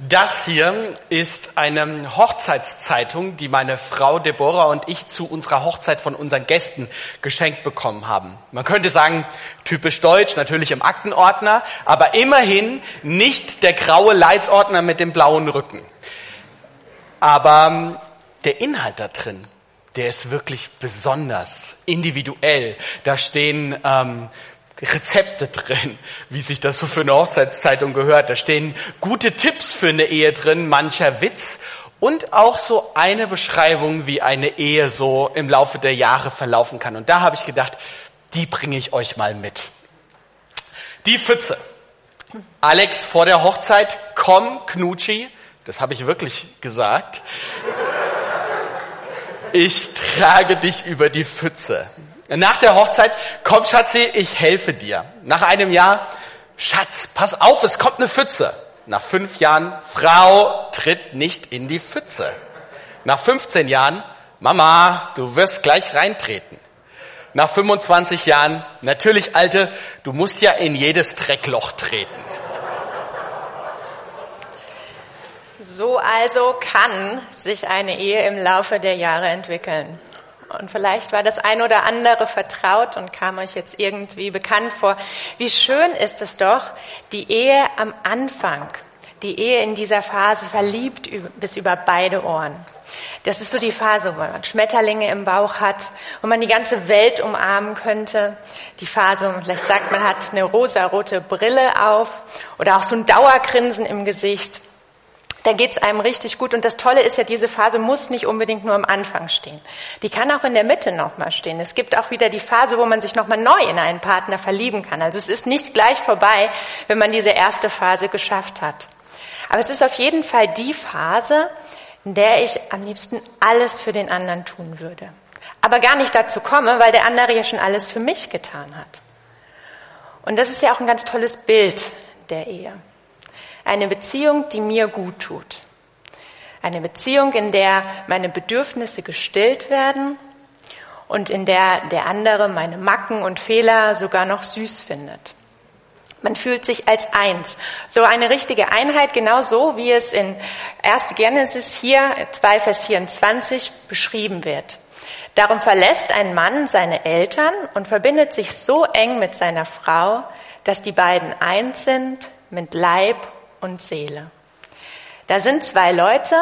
Das hier ist eine Hochzeitszeitung, die meine Frau Deborah und ich zu unserer Hochzeit von unseren Gästen geschenkt bekommen haben. Man könnte sagen, typisch deutsch, natürlich im Aktenordner, aber immerhin nicht der graue Leitsordner mit dem blauen Rücken. Aber ähm, der Inhalt da drin, der ist wirklich besonders individuell. Da stehen ähm, Rezepte drin, wie sich das so für eine Hochzeitszeitung gehört. Da stehen gute Tipps für eine Ehe drin, mancher Witz und auch so eine Beschreibung, wie eine Ehe so im Laufe der Jahre verlaufen kann. Und da habe ich gedacht, die bringe ich euch mal mit. Die Pfütze. Alex vor der Hochzeit, komm, Knutschi, das habe ich wirklich gesagt. Ich trage dich über die Pfütze. Nach der Hochzeit, komm Schatzi, ich helfe dir. Nach einem Jahr, Schatz, pass auf, es kommt eine Pfütze. Nach fünf Jahren, Frau, tritt nicht in die Pfütze. Nach 15 Jahren, Mama, du wirst gleich reintreten. Nach 25 Jahren, natürlich Alte, du musst ja in jedes Dreckloch treten. So also kann sich eine Ehe im Laufe der Jahre entwickeln. Und vielleicht war das ein oder andere vertraut und kam euch jetzt irgendwie bekannt vor. Wie schön ist es doch, die Ehe am Anfang, die Ehe in dieser Phase verliebt bis über beide Ohren. Das ist so die Phase, wo man Schmetterlinge im Bauch hat, wo man die ganze Welt umarmen könnte. Die Phase, wo man vielleicht sagt, man hat eine rosa-rote Brille auf oder auch so ein Dauergrinsen im Gesicht da geht's einem richtig gut. Und das Tolle ist ja, diese Phase muss nicht unbedingt nur am Anfang stehen. Die kann auch in der Mitte nochmal stehen. Es gibt auch wieder die Phase, wo man sich nochmal neu in einen Partner verlieben kann. Also es ist nicht gleich vorbei, wenn man diese erste Phase geschafft hat. Aber es ist auf jeden Fall die Phase, in der ich am liebsten alles für den anderen tun würde. Aber gar nicht dazu komme, weil der andere ja schon alles für mich getan hat. Und das ist ja auch ein ganz tolles Bild der Ehe. Eine Beziehung, die mir gut tut. Eine Beziehung, in der meine Bedürfnisse gestillt werden und in der der andere meine Macken und Fehler sogar noch süß findet. Man fühlt sich als eins. So eine richtige Einheit, genau so, wie es in 1. Genesis hier 2 Vers 24 beschrieben wird. Darum verlässt ein Mann seine Eltern und verbindet sich so eng mit seiner Frau, dass die beiden eins sind mit Leib und Seele. Da sind zwei Leute,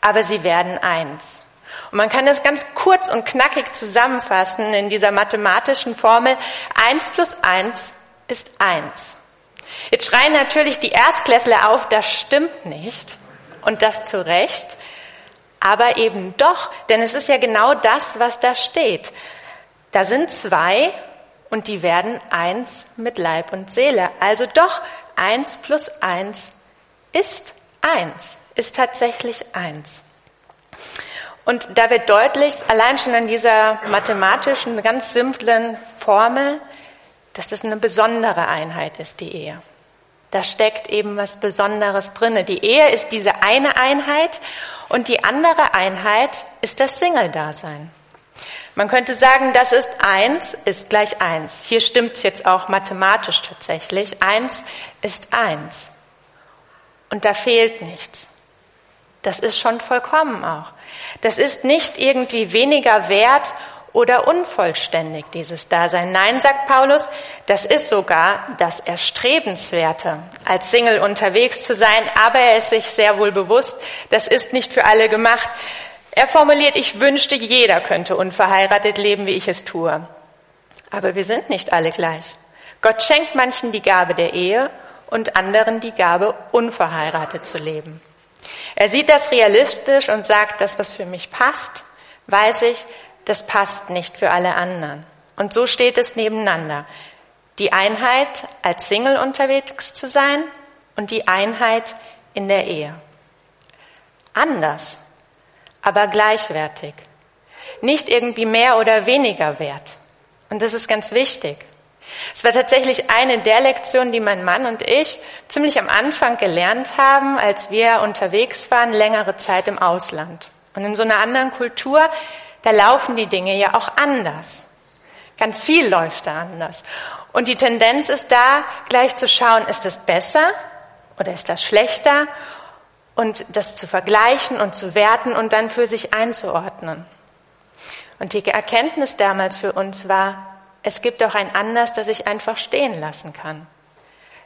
aber sie werden eins. Und man kann das ganz kurz und knackig zusammenfassen in dieser mathematischen Formel. Eins plus eins ist eins. Jetzt schreien natürlich die Erstklässler auf, das stimmt nicht. Und das zu Recht. Aber eben doch, denn es ist ja genau das, was da steht. Da sind zwei und die werden eins mit Leib und Seele. Also doch, eins plus eins ist eins, ist tatsächlich eins. Und da wird deutlich, allein schon an dieser mathematischen, ganz simplen Formel, dass das eine besondere Einheit ist, die Ehe. Da steckt eben was Besonderes drinne. Die Ehe ist diese eine Einheit und die andere Einheit ist das Single-Dasein. Man könnte sagen, das ist eins, ist gleich eins. Hier stimmt es jetzt auch mathematisch tatsächlich. Eins ist eins. Und da fehlt nichts. Das ist schon vollkommen auch. Das ist nicht irgendwie weniger wert oder unvollständig, dieses Dasein. Nein, sagt Paulus, das ist sogar das Erstrebenswerte, als Single unterwegs zu sein, aber er ist sich sehr wohl bewusst, das ist nicht für alle gemacht. Er formuliert, ich wünschte, jeder könnte unverheiratet leben, wie ich es tue. Aber wir sind nicht alle gleich. Gott schenkt manchen die Gabe der Ehe und anderen die Gabe, unverheiratet zu leben. Er sieht das realistisch und sagt, das, was für mich passt, weiß ich, das passt nicht für alle anderen. Und so steht es nebeneinander. Die Einheit, als Single unterwegs zu sein und die Einheit in der Ehe. Anders aber gleichwertig. Nicht irgendwie mehr oder weniger wert. Und das ist ganz wichtig. Es war tatsächlich eine der Lektionen, die mein Mann und ich ziemlich am Anfang gelernt haben, als wir unterwegs waren, längere Zeit im Ausland. Und in so einer anderen Kultur, da laufen die Dinge ja auch anders. Ganz viel läuft da anders. Und die Tendenz ist da, gleich zu schauen, ist es besser oder ist das schlechter und das zu vergleichen und zu werten und dann für sich einzuordnen. Und die Erkenntnis damals für uns war, es gibt auch ein Anders, das ich einfach stehen lassen kann,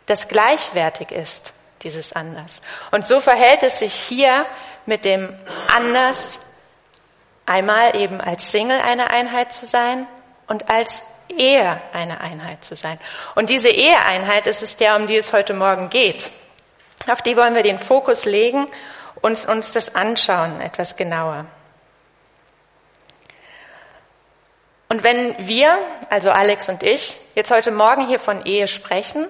das gleichwertig ist, dieses Anders. Und so verhält es sich hier mit dem Anders, einmal eben als Single eine Einheit zu sein und als Ehe eine Einheit zu sein. Und diese Eheeinheit ist es der, um die es heute Morgen geht. Auf die wollen wir den Fokus legen und uns das anschauen etwas genauer. Und wenn wir, also Alex und ich, jetzt heute Morgen hier von Ehe sprechen,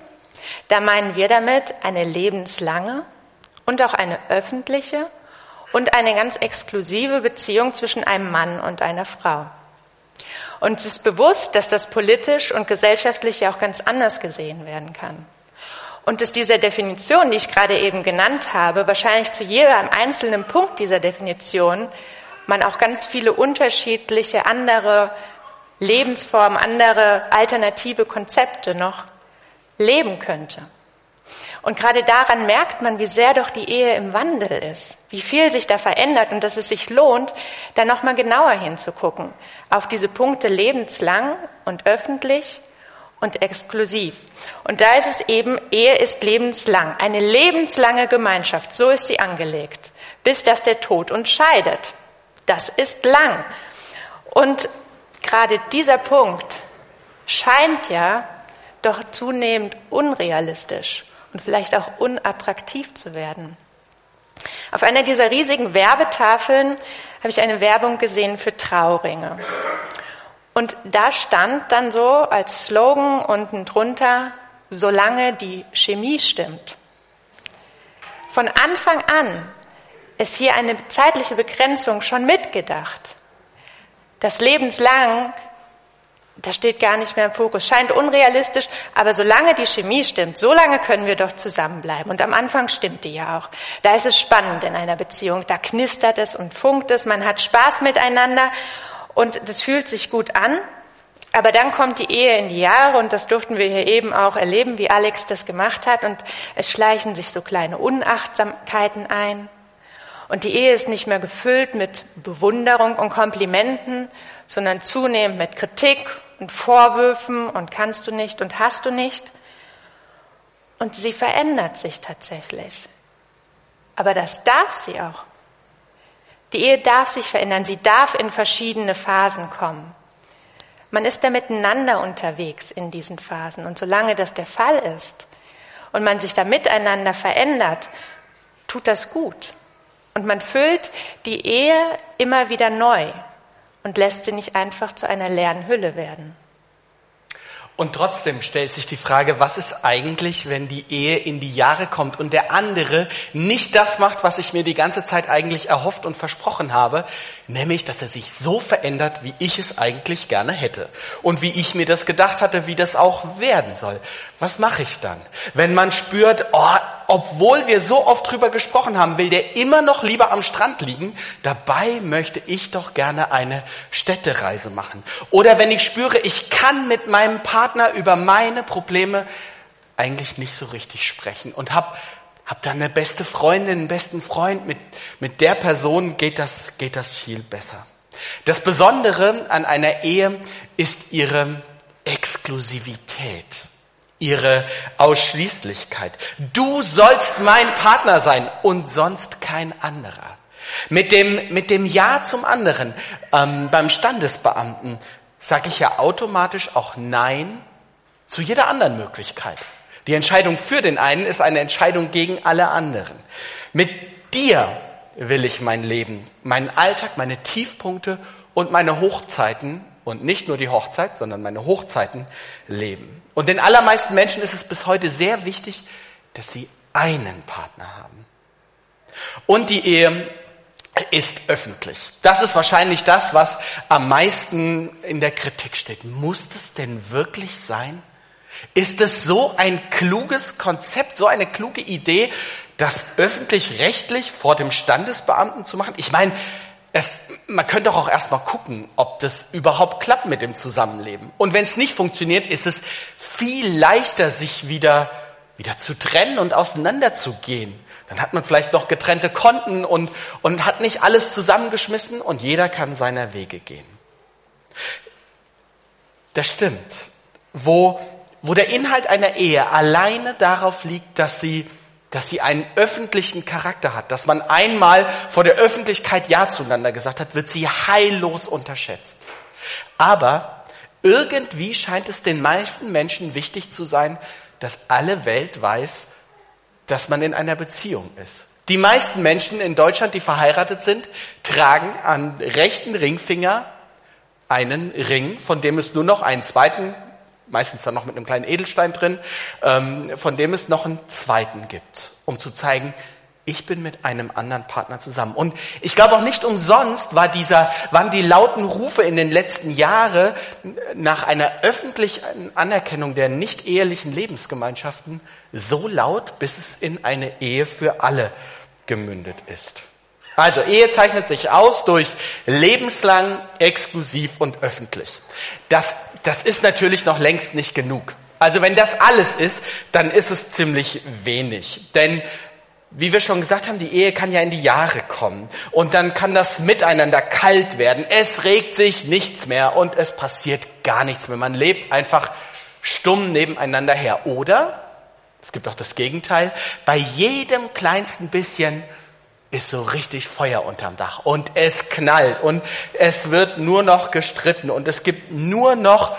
da meinen wir damit eine lebenslange und auch eine öffentliche und eine ganz exklusive Beziehung zwischen einem Mann und einer Frau. Und es ist bewusst, dass das politisch und gesellschaftlich ja auch ganz anders gesehen werden kann. Und dass diese Definition, die ich gerade eben genannt habe, wahrscheinlich zu jedem einzelnen Punkt dieser Definition man auch ganz viele unterschiedliche andere Lebensformen, andere alternative Konzepte noch leben könnte. Und gerade daran merkt man, wie sehr doch die Ehe im Wandel ist, wie viel sich da verändert und dass es sich lohnt, da nochmal genauer hinzugucken auf diese Punkte lebenslang und öffentlich und exklusiv. Und da ist es eben, Ehe ist lebenslang, eine lebenslange Gemeinschaft, so ist sie angelegt, bis dass der Tod uns scheidet. Das ist lang. Und gerade dieser Punkt scheint ja doch zunehmend unrealistisch und vielleicht auch unattraktiv zu werden. Auf einer dieser riesigen Werbetafeln habe ich eine Werbung gesehen für Trauringe. Und da stand dann so als Slogan unten drunter, solange die Chemie stimmt. Von Anfang an ist hier eine zeitliche Begrenzung schon mitgedacht. Das lebenslang, das steht gar nicht mehr im Fokus, scheint unrealistisch, aber solange die Chemie stimmt, solange können wir doch zusammenbleiben. Und am Anfang stimmt die ja auch. Da ist es spannend in einer Beziehung, da knistert es und funkt es, man hat Spaß miteinander und das fühlt sich gut an. Aber dann kommt die Ehe in die Jahre und das durften wir hier eben auch erleben, wie Alex das gemacht hat und es schleichen sich so kleine Unachtsamkeiten ein. Und die Ehe ist nicht mehr gefüllt mit Bewunderung und Komplimenten, sondern zunehmend mit Kritik und Vorwürfen und kannst du nicht und hast du nicht. Und sie verändert sich tatsächlich. Aber das darf sie auch. Die Ehe darf sich verändern, sie darf in verschiedene Phasen kommen. Man ist da miteinander unterwegs in diesen Phasen. Und solange das der Fall ist und man sich da miteinander verändert, tut das gut. Und man füllt die Ehe immer wieder neu und lässt sie nicht einfach zu einer leeren Hülle werden. Und trotzdem stellt sich die Frage, was ist eigentlich, wenn die Ehe in die Jahre kommt und der andere nicht das macht, was ich mir die ganze Zeit eigentlich erhofft und versprochen habe, nämlich, dass er sich so verändert, wie ich es eigentlich gerne hätte und wie ich mir das gedacht hatte, wie das auch werden soll. Was mache ich dann? Wenn man spürt, oh, obwohl wir so oft drüber gesprochen haben, will der immer noch lieber am Strand liegen, dabei möchte ich doch gerne eine Städtereise machen. Oder wenn ich spüre, ich kann mit meinem Partner über meine Probleme eigentlich nicht so richtig sprechen und habe hab dann eine beste Freundin, einen besten Freund, mit, mit der Person geht das, geht das viel besser. Das Besondere an einer Ehe ist ihre Exklusivität ihre Ausschließlichkeit. Du sollst mein Partner sein und sonst kein anderer. Mit dem, mit dem Ja zum anderen ähm, beim Standesbeamten sage ich ja automatisch auch Nein zu jeder anderen Möglichkeit. Die Entscheidung für den einen ist eine Entscheidung gegen alle anderen. Mit dir will ich mein Leben, meinen Alltag, meine Tiefpunkte und meine Hochzeiten und nicht nur die Hochzeit, sondern meine Hochzeiten leben. Und den allermeisten Menschen ist es bis heute sehr wichtig, dass sie einen Partner haben. Und die Ehe ist öffentlich. Das ist wahrscheinlich das, was am meisten in der Kritik steht. Muss es denn wirklich sein? Ist es so ein kluges Konzept, so eine kluge Idee, das öffentlich-rechtlich vor dem Standesbeamten zu machen? Ich meine, es, man könnte doch auch erstmal gucken, ob das überhaupt klappt mit dem Zusammenleben. Und wenn es nicht funktioniert, ist es viel leichter, sich wieder, wieder zu trennen und auseinanderzugehen. Dann hat man vielleicht noch getrennte Konten und, und hat nicht alles zusammengeschmissen und jeder kann seiner Wege gehen. Das stimmt. Wo, wo der Inhalt einer Ehe alleine darauf liegt, dass sie, dass sie einen öffentlichen Charakter hat, dass man einmal vor der Öffentlichkeit Ja zueinander gesagt hat, wird sie heillos unterschätzt. Aber irgendwie scheint es den meisten Menschen wichtig zu sein, dass alle Welt weiß, dass man in einer Beziehung ist. Die meisten Menschen in Deutschland, die verheiratet sind, tragen an rechten Ringfinger einen Ring, von dem es nur noch einen zweiten, meistens dann noch mit einem kleinen Edelstein drin, ähm, von dem es noch einen zweiten gibt, um zu zeigen, ich bin mit einem anderen Partner zusammen. Und ich glaube auch nicht umsonst war dieser, waren die lauten Rufe in den letzten Jahren nach einer öffentlichen Anerkennung der nicht ehelichen Lebensgemeinschaften so laut, bis es in eine Ehe für alle gemündet ist. Also Ehe zeichnet sich aus durch lebenslang, exklusiv und öffentlich. Das, das ist natürlich noch längst nicht genug. Also wenn das alles ist, dann ist es ziemlich wenig. Denn wie wir schon gesagt haben, die Ehe kann ja in die Jahre kommen und dann kann das Miteinander kalt werden. Es regt sich nichts mehr und es passiert gar nichts mehr. Man lebt einfach stumm nebeneinander her. Oder, es gibt auch das Gegenteil, bei jedem kleinsten bisschen ist so richtig Feuer unterm Dach und es knallt und es wird nur noch gestritten und es gibt nur noch,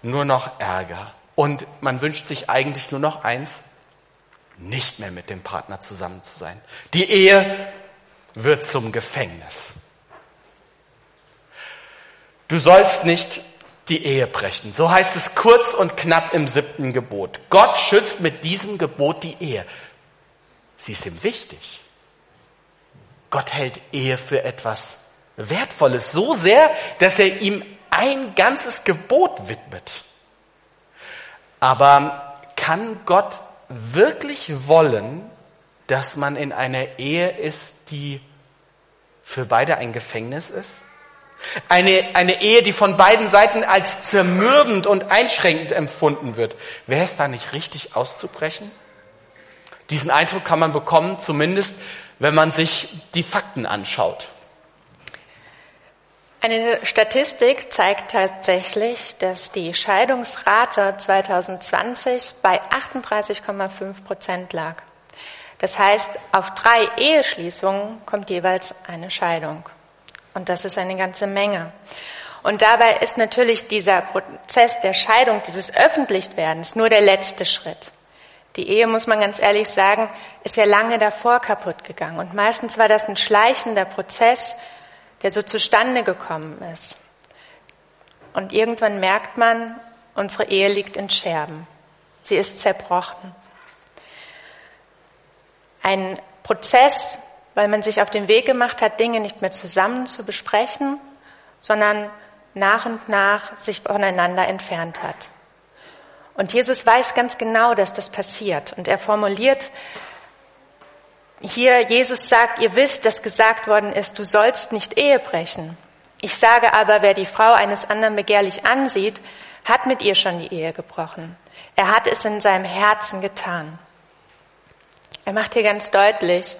nur noch Ärger. Und man wünscht sich eigentlich nur noch eins, nicht mehr mit dem Partner zusammen zu sein. Die Ehe wird zum Gefängnis. Du sollst nicht die Ehe brechen. So heißt es kurz und knapp im siebten Gebot. Gott schützt mit diesem Gebot die Ehe. Sie ist ihm wichtig. Gott hält Ehe für etwas Wertvolles, so sehr, dass er ihm ein ganzes Gebot widmet. Aber kann Gott wirklich wollen, dass man in einer Ehe ist, die für beide ein Gefängnis ist? Eine, eine Ehe, die von beiden Seiten als zermürbend und einschränkend empfunden wird. Wäre es da nicht richtig auszubrechen? Diesen Eindruck kann man bekommen, zumindest wenn man sich die Fakten anschaut. Eine Statistik zeigt tatsächlich, dass die Scheidungsrate 2020 bei 38,5 Prozent lag. Das heißt, auf drei Eheschließungen kommt jeweils eine Scheidung. Und das ist eine ganze Menge. Und dabei ist natürlich dieser Prozess der Scheidung, dieses Öffentlichwerdens nur der letzte Schritt. Die Ehe, muss man ganz ehrlich sagen, ist ja lange davor kaputt gegangen. Und meistens war das ein schleichender Prozess, der so zustande gekommen ist. Und irgendwann merkt man, unsere Ehe liegt in Scherben. Sie ist zerbrochen. Ein Prozess, weil man sich auf den Weg gemacht hat, Dinge nicht mehr zusammen zu besprechen, sondern nach und nach sich voneinander entfernt hat. Und Jesus weiß ganz genau, dass das passiert. Und er formuliert hier, Jesus sagt, ihr wisst, dass gesagt worden ist, du sollst nicht Ehe brechen. Ich sage aber, wer die Frau eines anderen begehrlich ansieht, hat mit ihr schon die Ehe gebrochen. Er hat es in seinem Herzen getan. Er macht hier ganz deutlich,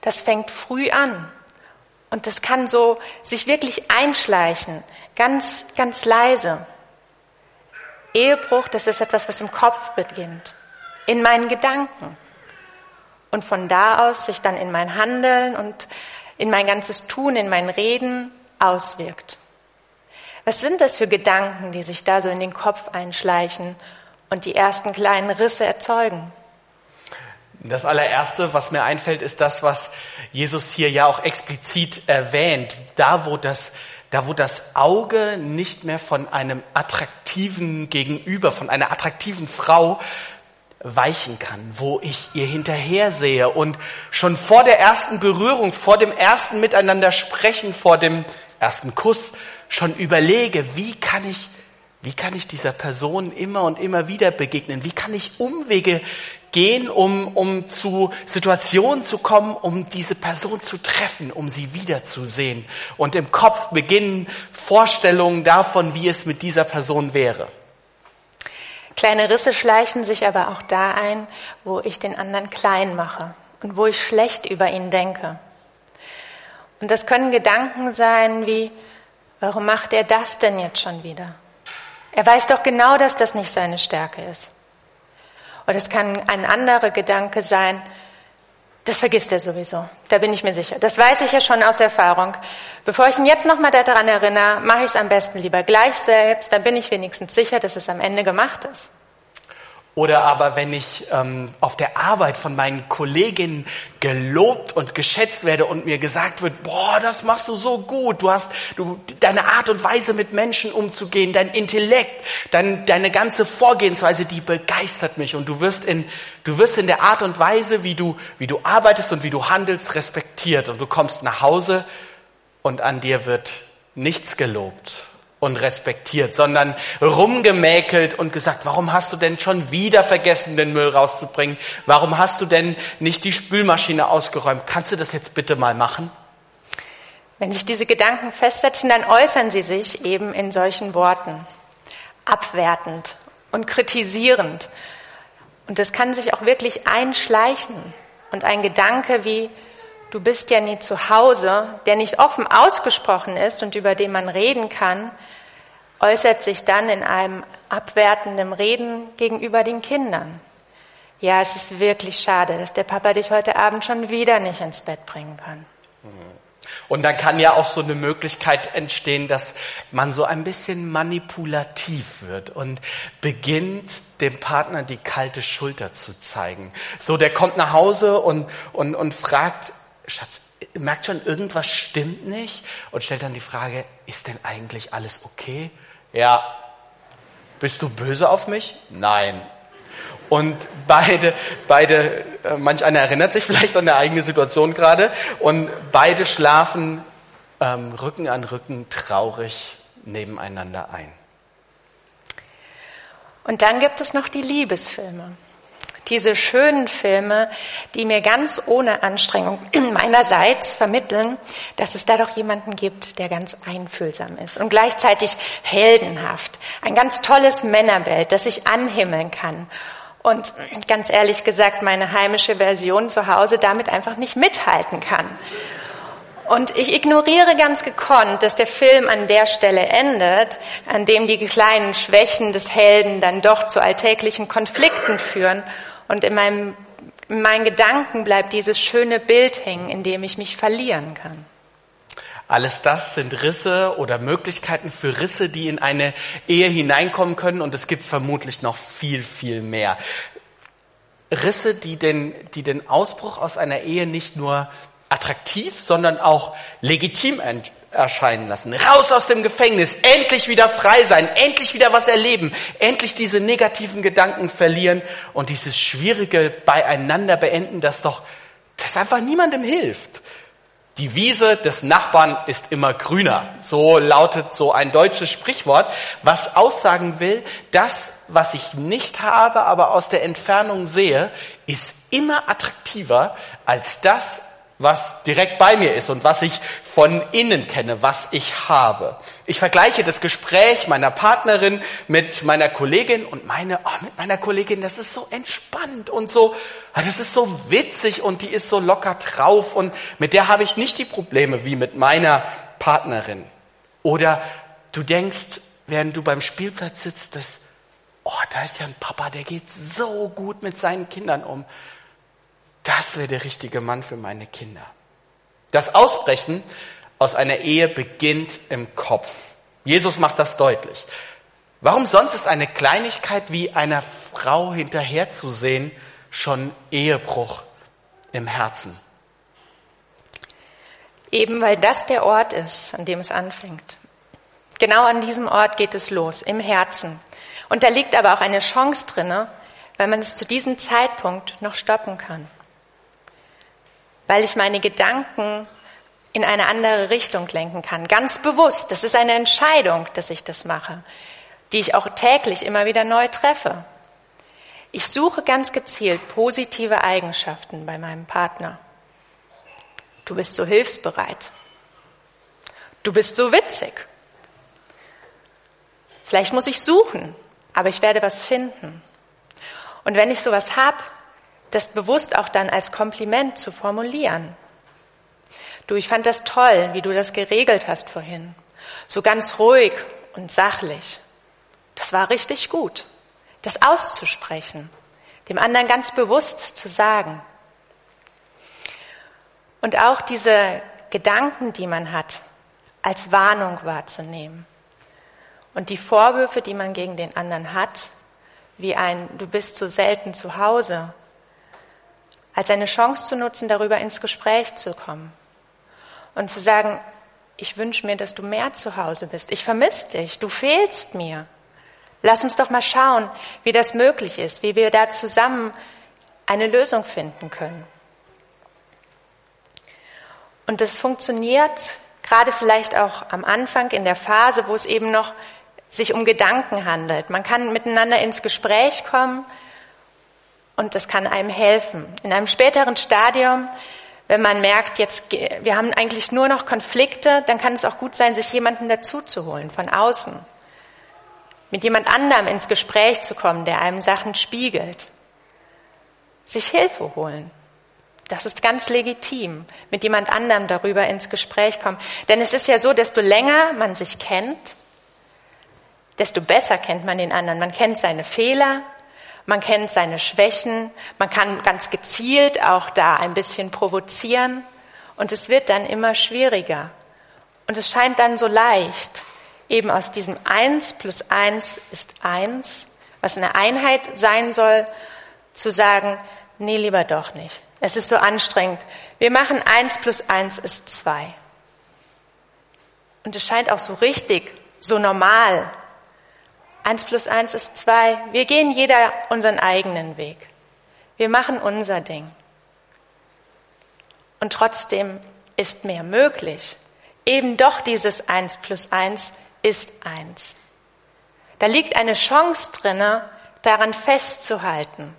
das fängt früh an. Und das kann so sich wirklich einschleichen, ganz, ganz leise. Ehebruch, das ist etwas, was im Kopf beginnt, in meinen Gedanken und von da aus sich dann in mein Handeln und in mein ganzes Tun, in mein Reden auswirkt. Was sind das für Gedanken, die sich da so in den Kopf einschleichen und die ersten kleinen Risse erzeugen? Das allererste, was mir einfällt, ist das, was Jesus hier ja auch explizit erwähnt. Da, wo das, da, wo das Auge nicht mehr von einem attraktiven Gegenüber, von einer attraktiven Frau weichen kann, wo ich ihr hinterher sehe und schon vor der ersten Berührung, vor dem ersten Miteinander sprechen, vor dem ersten Kuss schon überlege, wie kann ich, wie kann ich dieser Person immer und immer wieder begegnen? Wie kann ich Umwege gehen, um, um zu Situationen zu kommen, um diese Person zu treffen, um sie wiederzusehen? Und im Kopf beginnen Vorstellungen davon, wie es mit dieser Person wäre. Kleine Risse schleichen sich aber auch da ein, wo ich den anderen klein mache und wo ich schlecht über ihn denke. Und das können Gedanken sein wie, warum macht er das denn jetzt schon wieder? Er weiß doch genau, dass das nicht seine Stärke ist. Oder es kann ein anderer Gedanke sein, das vergisst er sowieso. Da bin ich mir sicher. Das weiß ich ja schon aus Erfahrung. Bevor ich ihn jetzt nochmal daran erinnere, mache ich es am besten lieber gleich selbst. Dann bin ich wenigstens sicher, dass es am Ende gemacht ist. Oder aber wenn ich ähm, auf der Arbeit von meinen Kolleginnen gelobt und geschätzt werde und mir gesagt wird, boah, das machst du so gut, du hast du, deine Art und Weise mit Menschen umzugehen, dein Intellekt, dein, deine ganze Vorgehensweise, die begeistert mich. Und du wirst in du wirst in der Art und Weise, wie du wie du arbeitest und wie du handelst, respektiert. Und du kommst nach Hause und an dir wird nichts gelobt und respektiert, sondern rumgemäkelt und gesagt, warum hast du denn schon wieder vergessen, den Müll rauszubringen? Warum hast du denn nicht die Spülmaschine ausgeräumt? Kannst du das jetzt bitte mal machen? Wenn sich diese Gedanken festsetzen, dann äußern sie sich eben in solchen Worten. Abwertend und kritisierend. Und das kann sich auch wirklich einschleichen. Und ein Gedanke wie, du bist ja nie zu Hause, der nicht offen ausgesprochen ist und über den man reden kann, äußert sich dann in einem abwertenden Reden gegenüber den Kindern. Ja, es ist wirklich schade, dass der Papa dich heute Abend schon wieder nicht ins Bett bringen kann. Und dann kann ja auch so eine Möglichkeit entstehen, dass man so ein bisschen manipulativ wird und beginnt, dem Partner die kalte Schulter zu zeigen. So, der kommt nach Hause und, und, und fragt, Schatz, merkt schon, irgendwas stimmt nicht und stellt dann die Frage, ist denn eigentlich alles okay? Ja. Bist du böse auf mich? Nein. Und beide, beide, äh, manch einer erinnert sich vielleicht an der eigene Situation gerade und beide schlafen ähm, Rücken an Rücken traurig nebeneinander ein. Und dann gibt es noch die Liebesfilme diese schönen Filme, die mir ganz ohne Anstrengung meinerseits vermitteln, dass es da doch jemanden gibt, der ganz einfühlsam ist und gleichzeitig heldenhaft. Ein ganz tolles Männerbild, das ich anhimmeln kann. Und ganz ehrlich gesagt, meine heimische Version zu Hause damit einfach nicht mithalten kann. Und ich ignoriere ganz gekonnt, dass der Film an der Stelle endet, an dem die kleinen Schwächen des Helden dann doch zu alltäglichen Konflikten führen und in, meinem, in meinen Gedanken bleibt dieses schöne Bild hängen, in dem ich mich verlieren kann. Alles das sind Risse oder Möglichkeiten für Risse, die in eine Ehe hineinkommen können und es gibt vermutlich noch viel, viel mehr. Risse, die den, die den Ausbruch aus einer Ehe nicht nur attraktiv, sondern auch legitim erscheinen lassen. Raus aus dem Gefängnis, endlich wieder frei sein, endlich wieder was erleben, endlich diese negativen Gedanken verlieren und dieses schwierige Beieinander beenden, das doch, das einfach niemandem hilft. Die Wiese des Nachbarn ist immer grüner. So lautet so ein deutsches Sprichwort, was aussagen will, das, was ich nicht habe, aber aus der Entfernung sehe, ist immer attraktiver als das, was direkt bei mir ist und was ich von innen kenne, was ich habe. Ich vergleiche das Gespräch meiner Partnerin mit meiner Kollegin und meine, oh, mit meiner Kollegin, das ist so entspannt und so, ah, das ist so witzig und die ist so locker drauf und mit der habe ich nicht die Probleme wie mit meiner Partnerin. Oder du denkst, während du beim Spielplatz sitzt, dass, oh, da ist ja ein Papa, der geht so gut mit seinen Kindern um das wäre der richtige Mann für meine Kinder. Das Ausbrechen aus einer Ehe beginnt im Kopf. Jesus macht das deutlich. Warum sonst ist eine Kleinigkeit wie einer Frau hinterherzusehen schon Ehebruch im Herzen? Eben weil das der Ort ist, an dem es anfängt. Genau an diesem Ort geht es los, im Herzen. Und da liegt aber auch eine Chance drinne, weil man es zu diesem Zeitpunkt noch stoppen kann weil ich meine Gedanken in eine andere Richtung lenken kann. Ganz bewusst. Das ist eine Entscheidung, dass ich das mache, die ich auch täglich immer wieder neu treffe. Ich suche ganz gezielt positive Eigenschaften bei meinem Partner. Du bist so hilfsbereit. Du bist so witzig. Vielleicht muss ich suchen, aber ich werde was finden. Und wenn ich sowas hab, das bewusst auch dann als Kompliment zu formulieren. Du, ich fand das toll, wie du das geregelt hast vorhin. So ganz ruhig und sachlich. Das war richtig gut. Das auszusprechen. Dem anderen ganz bewusst zu sagen. Und auch diese Gedanken, die man hat, als Warnung wahrzunehmen. Und die Vorwürfe, die man gegen den anderen hat, wie ein Du bist so selten zu Hause, als eine Chance zu nutzen, darüber ins Gespräch zu kommen und zu sagen, ich wünsche mir, dass du mehr zu Hause bist. Ich vermisse dich, du fehlst mir. Lass uns doch mal schauen, wie das möglich ist, wie wir da zusammen eine Lösung finden können. Und das funktioniert gerade vielleicht auch am Anfang in der Phase, wo es eben noch sich um Gedanken handelt. Man kann miteinander ins Gespräch kommen und das kann einem helfen. In einem späteren Stadium, wenn man merkt, jetzt, wir haben eigentlich nur noch Konflikte, dann kann es auch gut sein, sich jemanden dazuzuholen von außen. Mit jemand anderem ins Gespräch zu kommen, der einem Sachen spiegelt. Sich Hilfe holen. Das ist ganz legitim, mit jemand anderem darüber ins Gespräch kommen. Denn es ist ja so, desto länger man sich kennt, desto besser kennt man den anderen. Man kennt seine Fehler, man kennt seine Schwächen, man kann ganz gezielt auch da ein bisschen provozieren und es wird dann immer schwieriger. Und es scheint dann so leicht, eben aus diesem eins plus eins ist eins, was eine Einheit sein soll, zu sagen, nee, lieber doch nicht. Es ist so anstrengend. Wir machen eins plus eins ist zwei. Und es scheint auch so richtig, so normal, Eins plus eins ist zwei. Wir gehen jeder unseren eigenen Weg. Wir machen unser Ding. Und trotzdem ist mehr möglich. Eben doch dieses eins plus eins ist eins. Da liegt eine Chance drinne, daran festzuhalten,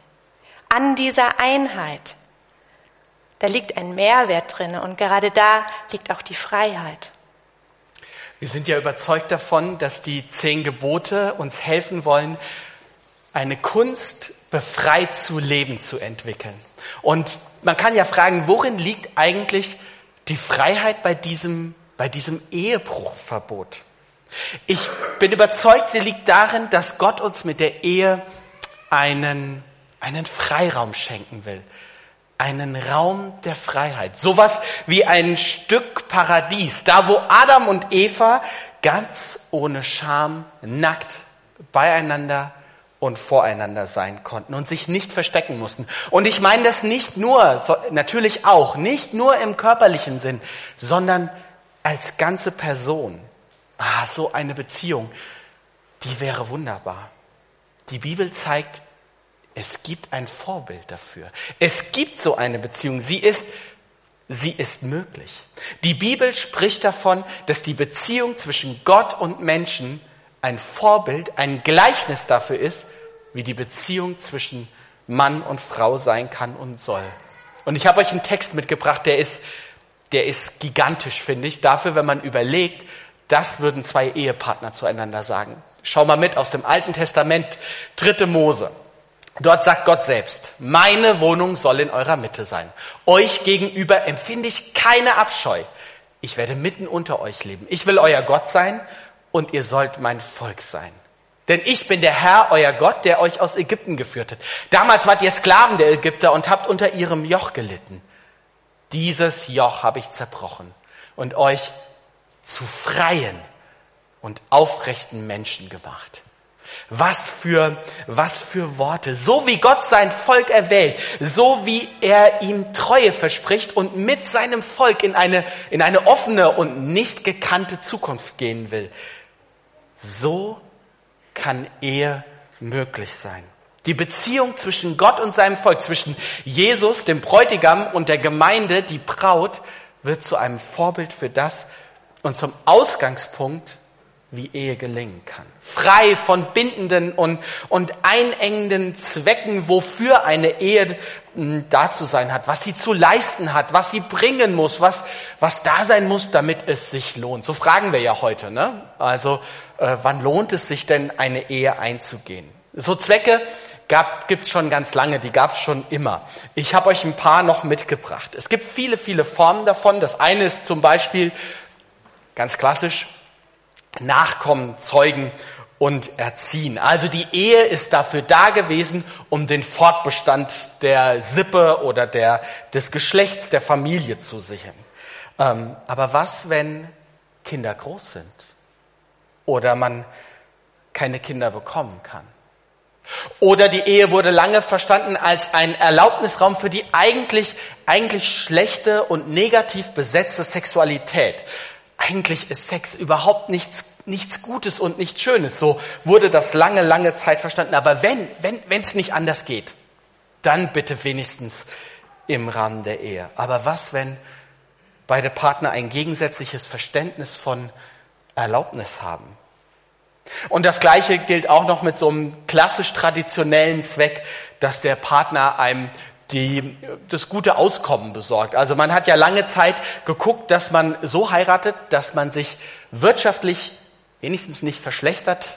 an dieser Einheit. Da liegt ein Mehrwert drinne und gerade da liegt auch die Freiheit. Wir sind ja überzeugt davon, dass die zehn Gebote uns helfen wollen, eine Kunst befreit zu leben zu entwickeln. Und man kann ja fragen, worin liegt eigentlich die Freiheit bei diesem, bei diesem Ehebruchverbot? Ich bin überzeugt, sie liegt darin, dass Gott uns mit der Ehe einen, einen Freiraum schenken will einen Raum der Freiheit. Sowas wie ein Stück Paradies. Da, wo Adam und Eva ganz ohne Scham nackt beieinander und voreinander sein konnten und sich nicht verstecken mussten. Und ich meine das nicht nur, natürlich auch, nicht nur im körperlichen Sinn, sondern als ganze Person. Ah, so eine Beziehung, die wäre wunderbar. Die Bibel zeigt, es gibt ein Vorbild dafür. Es gibt so eine Beziehung. Sie ist, sie ist möglich. Die Bibel spricht davon, dass die Beziehung zwischen Gott und Menschen ein Vorbild, ein Gleichnis dafür ist, wie die Beziehung zwischen Mann und Frau sein kann und soll. Und ich habe euch einen Text mitgebracht, der ist, der ist gigantisch, finde ich, dafür, wenn man überlegt, das würden zwei Ehepartner zueinander sagen. Schau mal mit aus dem Alten Testament, dritte Mose. Dort sagt Gott selbst, meine Wohnung soll in eurer Mitte sein. Euch gegenüber empfinde ich keine Abscheu. Ich werde mitten unter euch leben. Ich will euer Gott sein und ihr sollt mein Volk sein. Denn ich bin der Herr, euer Gott, der euch aus Ägypten geführt hat. Damals wart ihr Sklaven der Ägypter und habt unter ihrem Joch gelitten. Dieses Joch habe ich zerbrochen und euch zu freien und aufrechten Menschen gemacht. Was für, was für Worte. So wie Gott sein Volk erwählt, so wie er ihm Treue verspricht und mit seinem Volk in eine, in eine offene und nicht gekannte Zukunft gehen will. So kann er möglich sein. Die Beziehung zwischen Gott und seinem Volk, zwischen Jesus, dem Bräutigam und der Gemeinde, die Braut, wird zu einem Vorbild für das und zum Ausgangspunkt wie Ehe gelingen kann. Frei von bindenden und, und einengenden Zwecken, wofür eine Ehe hm, da zu sein hat, was sie zu leisten hat, was sie bringen muss, was, was da sein muss, damit es sich lohnt. So fragen wir ja heute. Ne? Also äh, wann lohnt es sich denn, eine Ehe einzugehen? So Zwecke gibt es schon ganz lange, die gab es schon immer. Ich habe euch ein paar noch mitgebracht. Es gibt viele, viele Formen davon. Das eine ist zum Beispiel ganz klassisch Nachkommen, Zeugen und Erziehen. Also die Ehe ist dafür da gewesen, um den Fortbestand der Sippe oder der, des Geschlechts der Familie zu sichern. Ähm, aber was, wenn Kinder groß sind oder man keine Kinder bekommen kann? Oder die Ehe wurde lange verstanden als ein Erlaubnisraum für die eigentlich, eigentlich schlechte und negativ besetzte Sexualität. Eigentlich ist Sex überhaupt nichts, nichts Gutes und nichts Schönes. So wurde das lange, lange Zeit verstanden. Aber wenn, wenn, wenn es nicht anders geht, dann bitte wenigstens im Rahmen der Ehe. Aber was, wenn beide Partner ein gegensätzliches Verständnis von Erlaubnis haben? Und das Gleiche gilt auch noch mit so einem klassisch traditionellen Zweck, dass der Partner einem die das gute Auskommen besorgt. Also man hat ja lange Zeit geguckt, dass man so heiratet, dass man sich wirtschaftlich wenigstens nicht verschlechtert.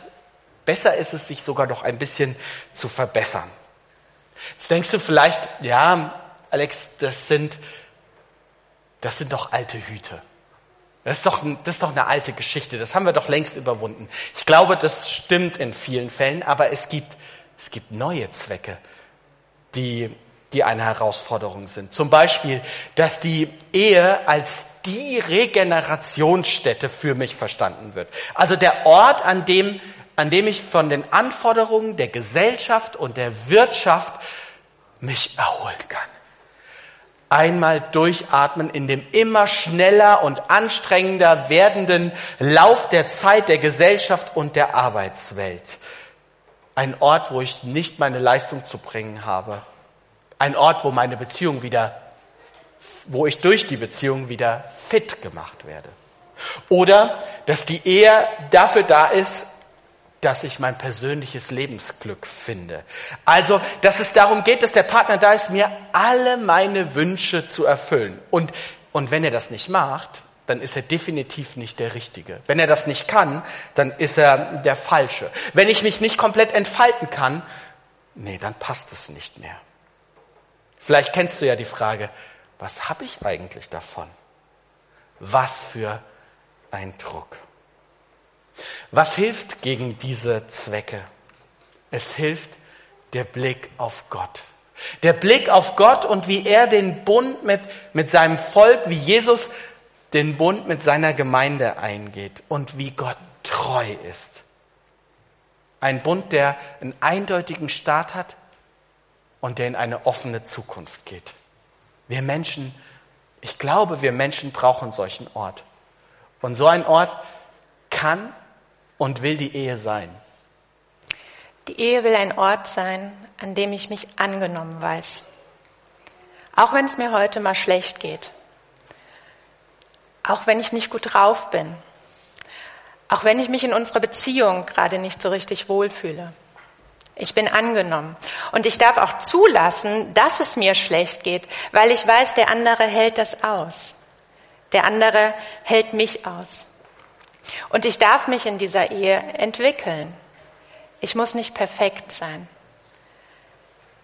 Besser ist es, sich sogar noch ein bisschen zu verbessern. Jetzt denkst du vielleicht, ja, Alex, das sind, das sind doch alte Hüte. Das ist, doch, das ist doch eine alte Geschichte. Das haben wir doch längst überwunden. Ich glaube, das stimmt in vielen Fällen, aber es gibt, es gibt neue Zwecke, die, die eine Herausforderung sind. Zum Beispiel, dass die Ehe als die Regenerationsstätte für mich verstanden wird. Also der Ort, an dem, an dem ich von den Anforderungen der Gesellschaft und der Wirtschaft mich erholen kann einmal durchatmen in dem immer schneller und anstrengender werdenden Lauf der Zeit, der Gesellschaft und der Arbeitswelt. Ein Ort, wo ich nicht meine Leistung zu bringen habe. Ein Ort, wo meine Beziehung wieder, wo ich durch die Beziehung wieder fit gemacht werde. Oder, dass die Ehe dafür da ist, dass ich mein persönliches Lebensglück finde. Also, dass es darum geht, dass der Partner da ist, mir alle meine Wünsche zu erfüllen. Und, und wenn er das nicht macht, dann ist er definitiv nicht der Richtige. Wenn er das nicht kann, dann ist er der Falsche. Wenn ich mich nicht komplett entfalten kann, nee, dann passt es nicht mehr. Vielleicht kennst du ja die Frage, was habe ich eigentlich davon? Was für ein Druck. Was hilft gegen diese Zwecke? Es hilft der Blick auf Gott. Der Blick auf Gott und wie er den Bund mit, mit seinem Volk, wie Jesus den Bund mit seiner Gemeinde eingeht und wie Gott treu ist. Ein Bund, der einen eindeutigen Start hat und der in eine offene Zukunft geht. Wir Menschen, ich glaube, wir Menschen brauchen solchen Ort. Und so ein Ort kann und will die Ehe sein? Die Ehe will ein Ort sein, an dem ich mich angenommen weiß. Auch wenn es mir heute mal schlecht geht. Auch wenn ich nicht gut drauf bin. Auch wenn ich mich in unserer Beziehung gerade nicht so richtig wohlfühle. Ich bin angenommen. Und ich darf auch zulassen, dass es mir schlecht geht, weil ich weiß, der andere hält das aus. Der andere hält mich aus. Und ich darf mich in dieser Ehe entwickeln. Ich muss nicht perfekt sein.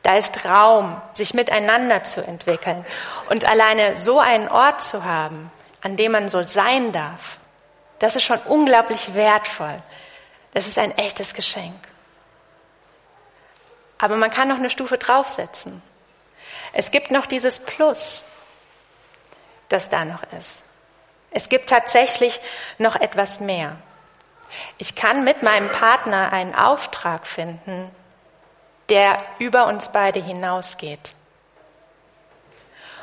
Da ist Raum, sich miteinander zu entwickeln. Und alleine so einen Ort zu haben, an dem man so sein darf, das ist schon unglaublich wertvoll. Das ist ein echtes Geschenk. Aber man kann noch eine Stufe draufsetzen. Es gibt noch dieses Plus, das da noch ist. Es gibt tatsächlich noch etwas mehr. Ich kann mit meinem Partner einen Auftrag finden, der über uns beide hinausgeht.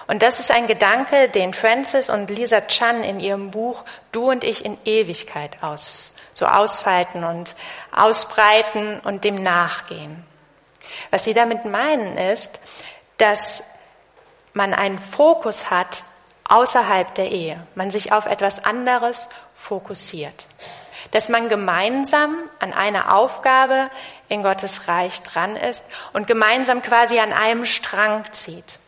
Und das ist ein Gedanke, den Francis und Lisa Chan in ihrem Buch Du und ich in Ewigkeit aus, so ausfalten und ausbreiten und dem nachgehen. Was sie damit meinen ist, dass man einen Fokus hat außerhalb der Ehe, man sich auf etwas anderes fokussiert. Dass man gemeinsam an einer Aufgabe in Gottes Reich dran ist und gemeinsam quasi an einem Strang zieht.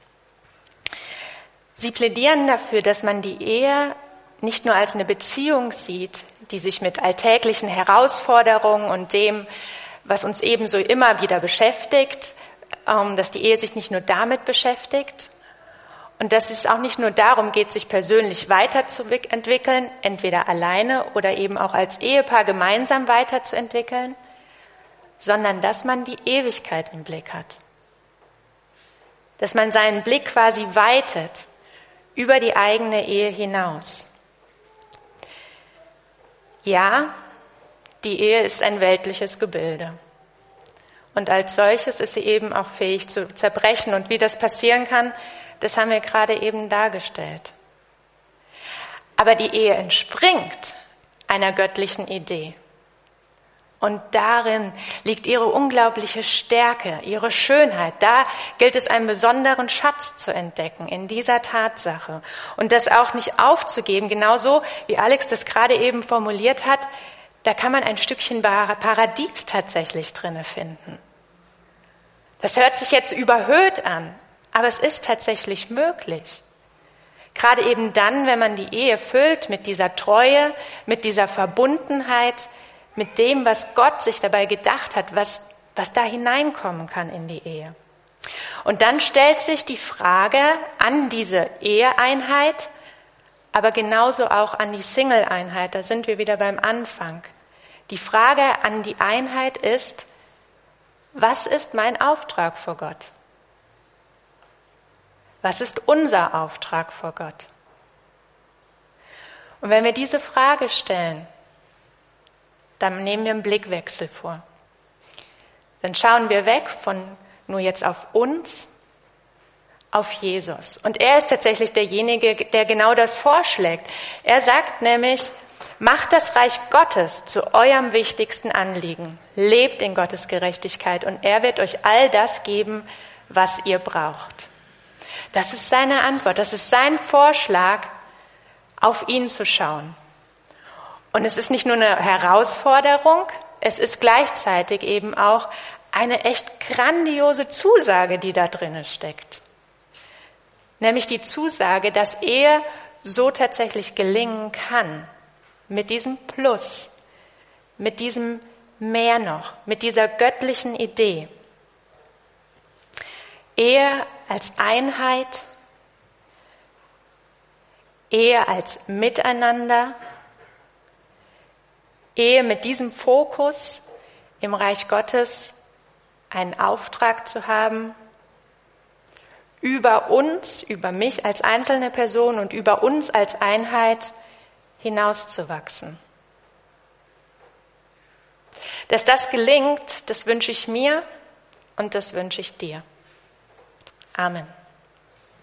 Sie plädieren dafür, dass man die Ehe nicht nur als eine Beziehung sieht, die sich mit alltäglichen Herausforderungen und dem, was uns ebenso immer wieder beschäftigt, ähm, dass die Ehe sich nicht nur damit beschäftigt und dass es auch nicht nur darum geht, sich persönlich weiterzuentwickeln, entweder alleine oder eben auch als Ehepaar gemeinsam weiterzuentwickeln, sondern dass man die Ewigkeit im Blick hat. Dass man seinen Blick quasi weitet über die eigene Ehe hinaus. Ja, die Ehe ist ein weltliches Gebilde. Und als solches ist sie eben auch fähig zu zerbrechen. Und wie das passieren kann, das haben wir gerade eben dargestellt. Aber die Ehe entspringt einer göttlichen Idee. Und darin liegt ihre unglaubliche Stärke, ihre Schönheit. Da gilt es, einen besonderen Schatz zu entdecken in dieser Tatsache. Und das auch nicht aufzugeben, genauso wie Alex das gerade eben formuliert hat, da kann man ein Stückchen Paradies tatsächlich drinne finden. Das hört sich jetzt überhöht an, aber es ist tatsächlich möglich. Gerade eben dann, wenn man die Ehe füllt mit dieser Treue, mit dieser Verbundenheit, mit dem, was Gott sich dabei gedacht hat, was, was da hineinkommen kann in die Ehe. Und dann stellt sich die Frage an diese Eheeinheit, aber genauso auch an die Single-Einheit. Da sind wir wieder beim Anfang. Die Frage an die Einheit ist, was ist mein Auftrag vor Gott? Was ist unser Auftrag vor Gott? Und wenn wir diese Frage stellen, dann nehmen wir einen Blickwechsel vor. Dann schauen wir weg von nur jetzt auf uns, auf Jesus. Und er ist tatsächlich derjenige, der genau das vorschlägt. Er sagt nämlich, macht das Reich Gottes zu eurem wichtigsten Anliegen. Lebt in Gottes Gerechtigkeit und er wird euch all das geben, was ihr braucht. Das ist seine Antwort, das ist sein Vorschlag, auf ihn zu schauen. Und es ist nicht nur eine Herausforderung, es ist gleichzeitig eben auch eine echt grandiose Zusage, die da drinnen steckt. Nämlich die Zusage, dass Ehe so tatsächlich gelingen kann. Mit diesem Plus, mit diesem mehr noch, mit dieser göttlichen Idee. Ehe als Einheit, Ehe als Miteinander, Ehe mit diesem Fokus im Reich Gottes einen Auftrag zu haben, über uns, über mich als einzelne Person und über uns als Einheit hinauszuwachsen. Dass das gelingt, das wünsche ich mir und das wünsche ich dir. Amen.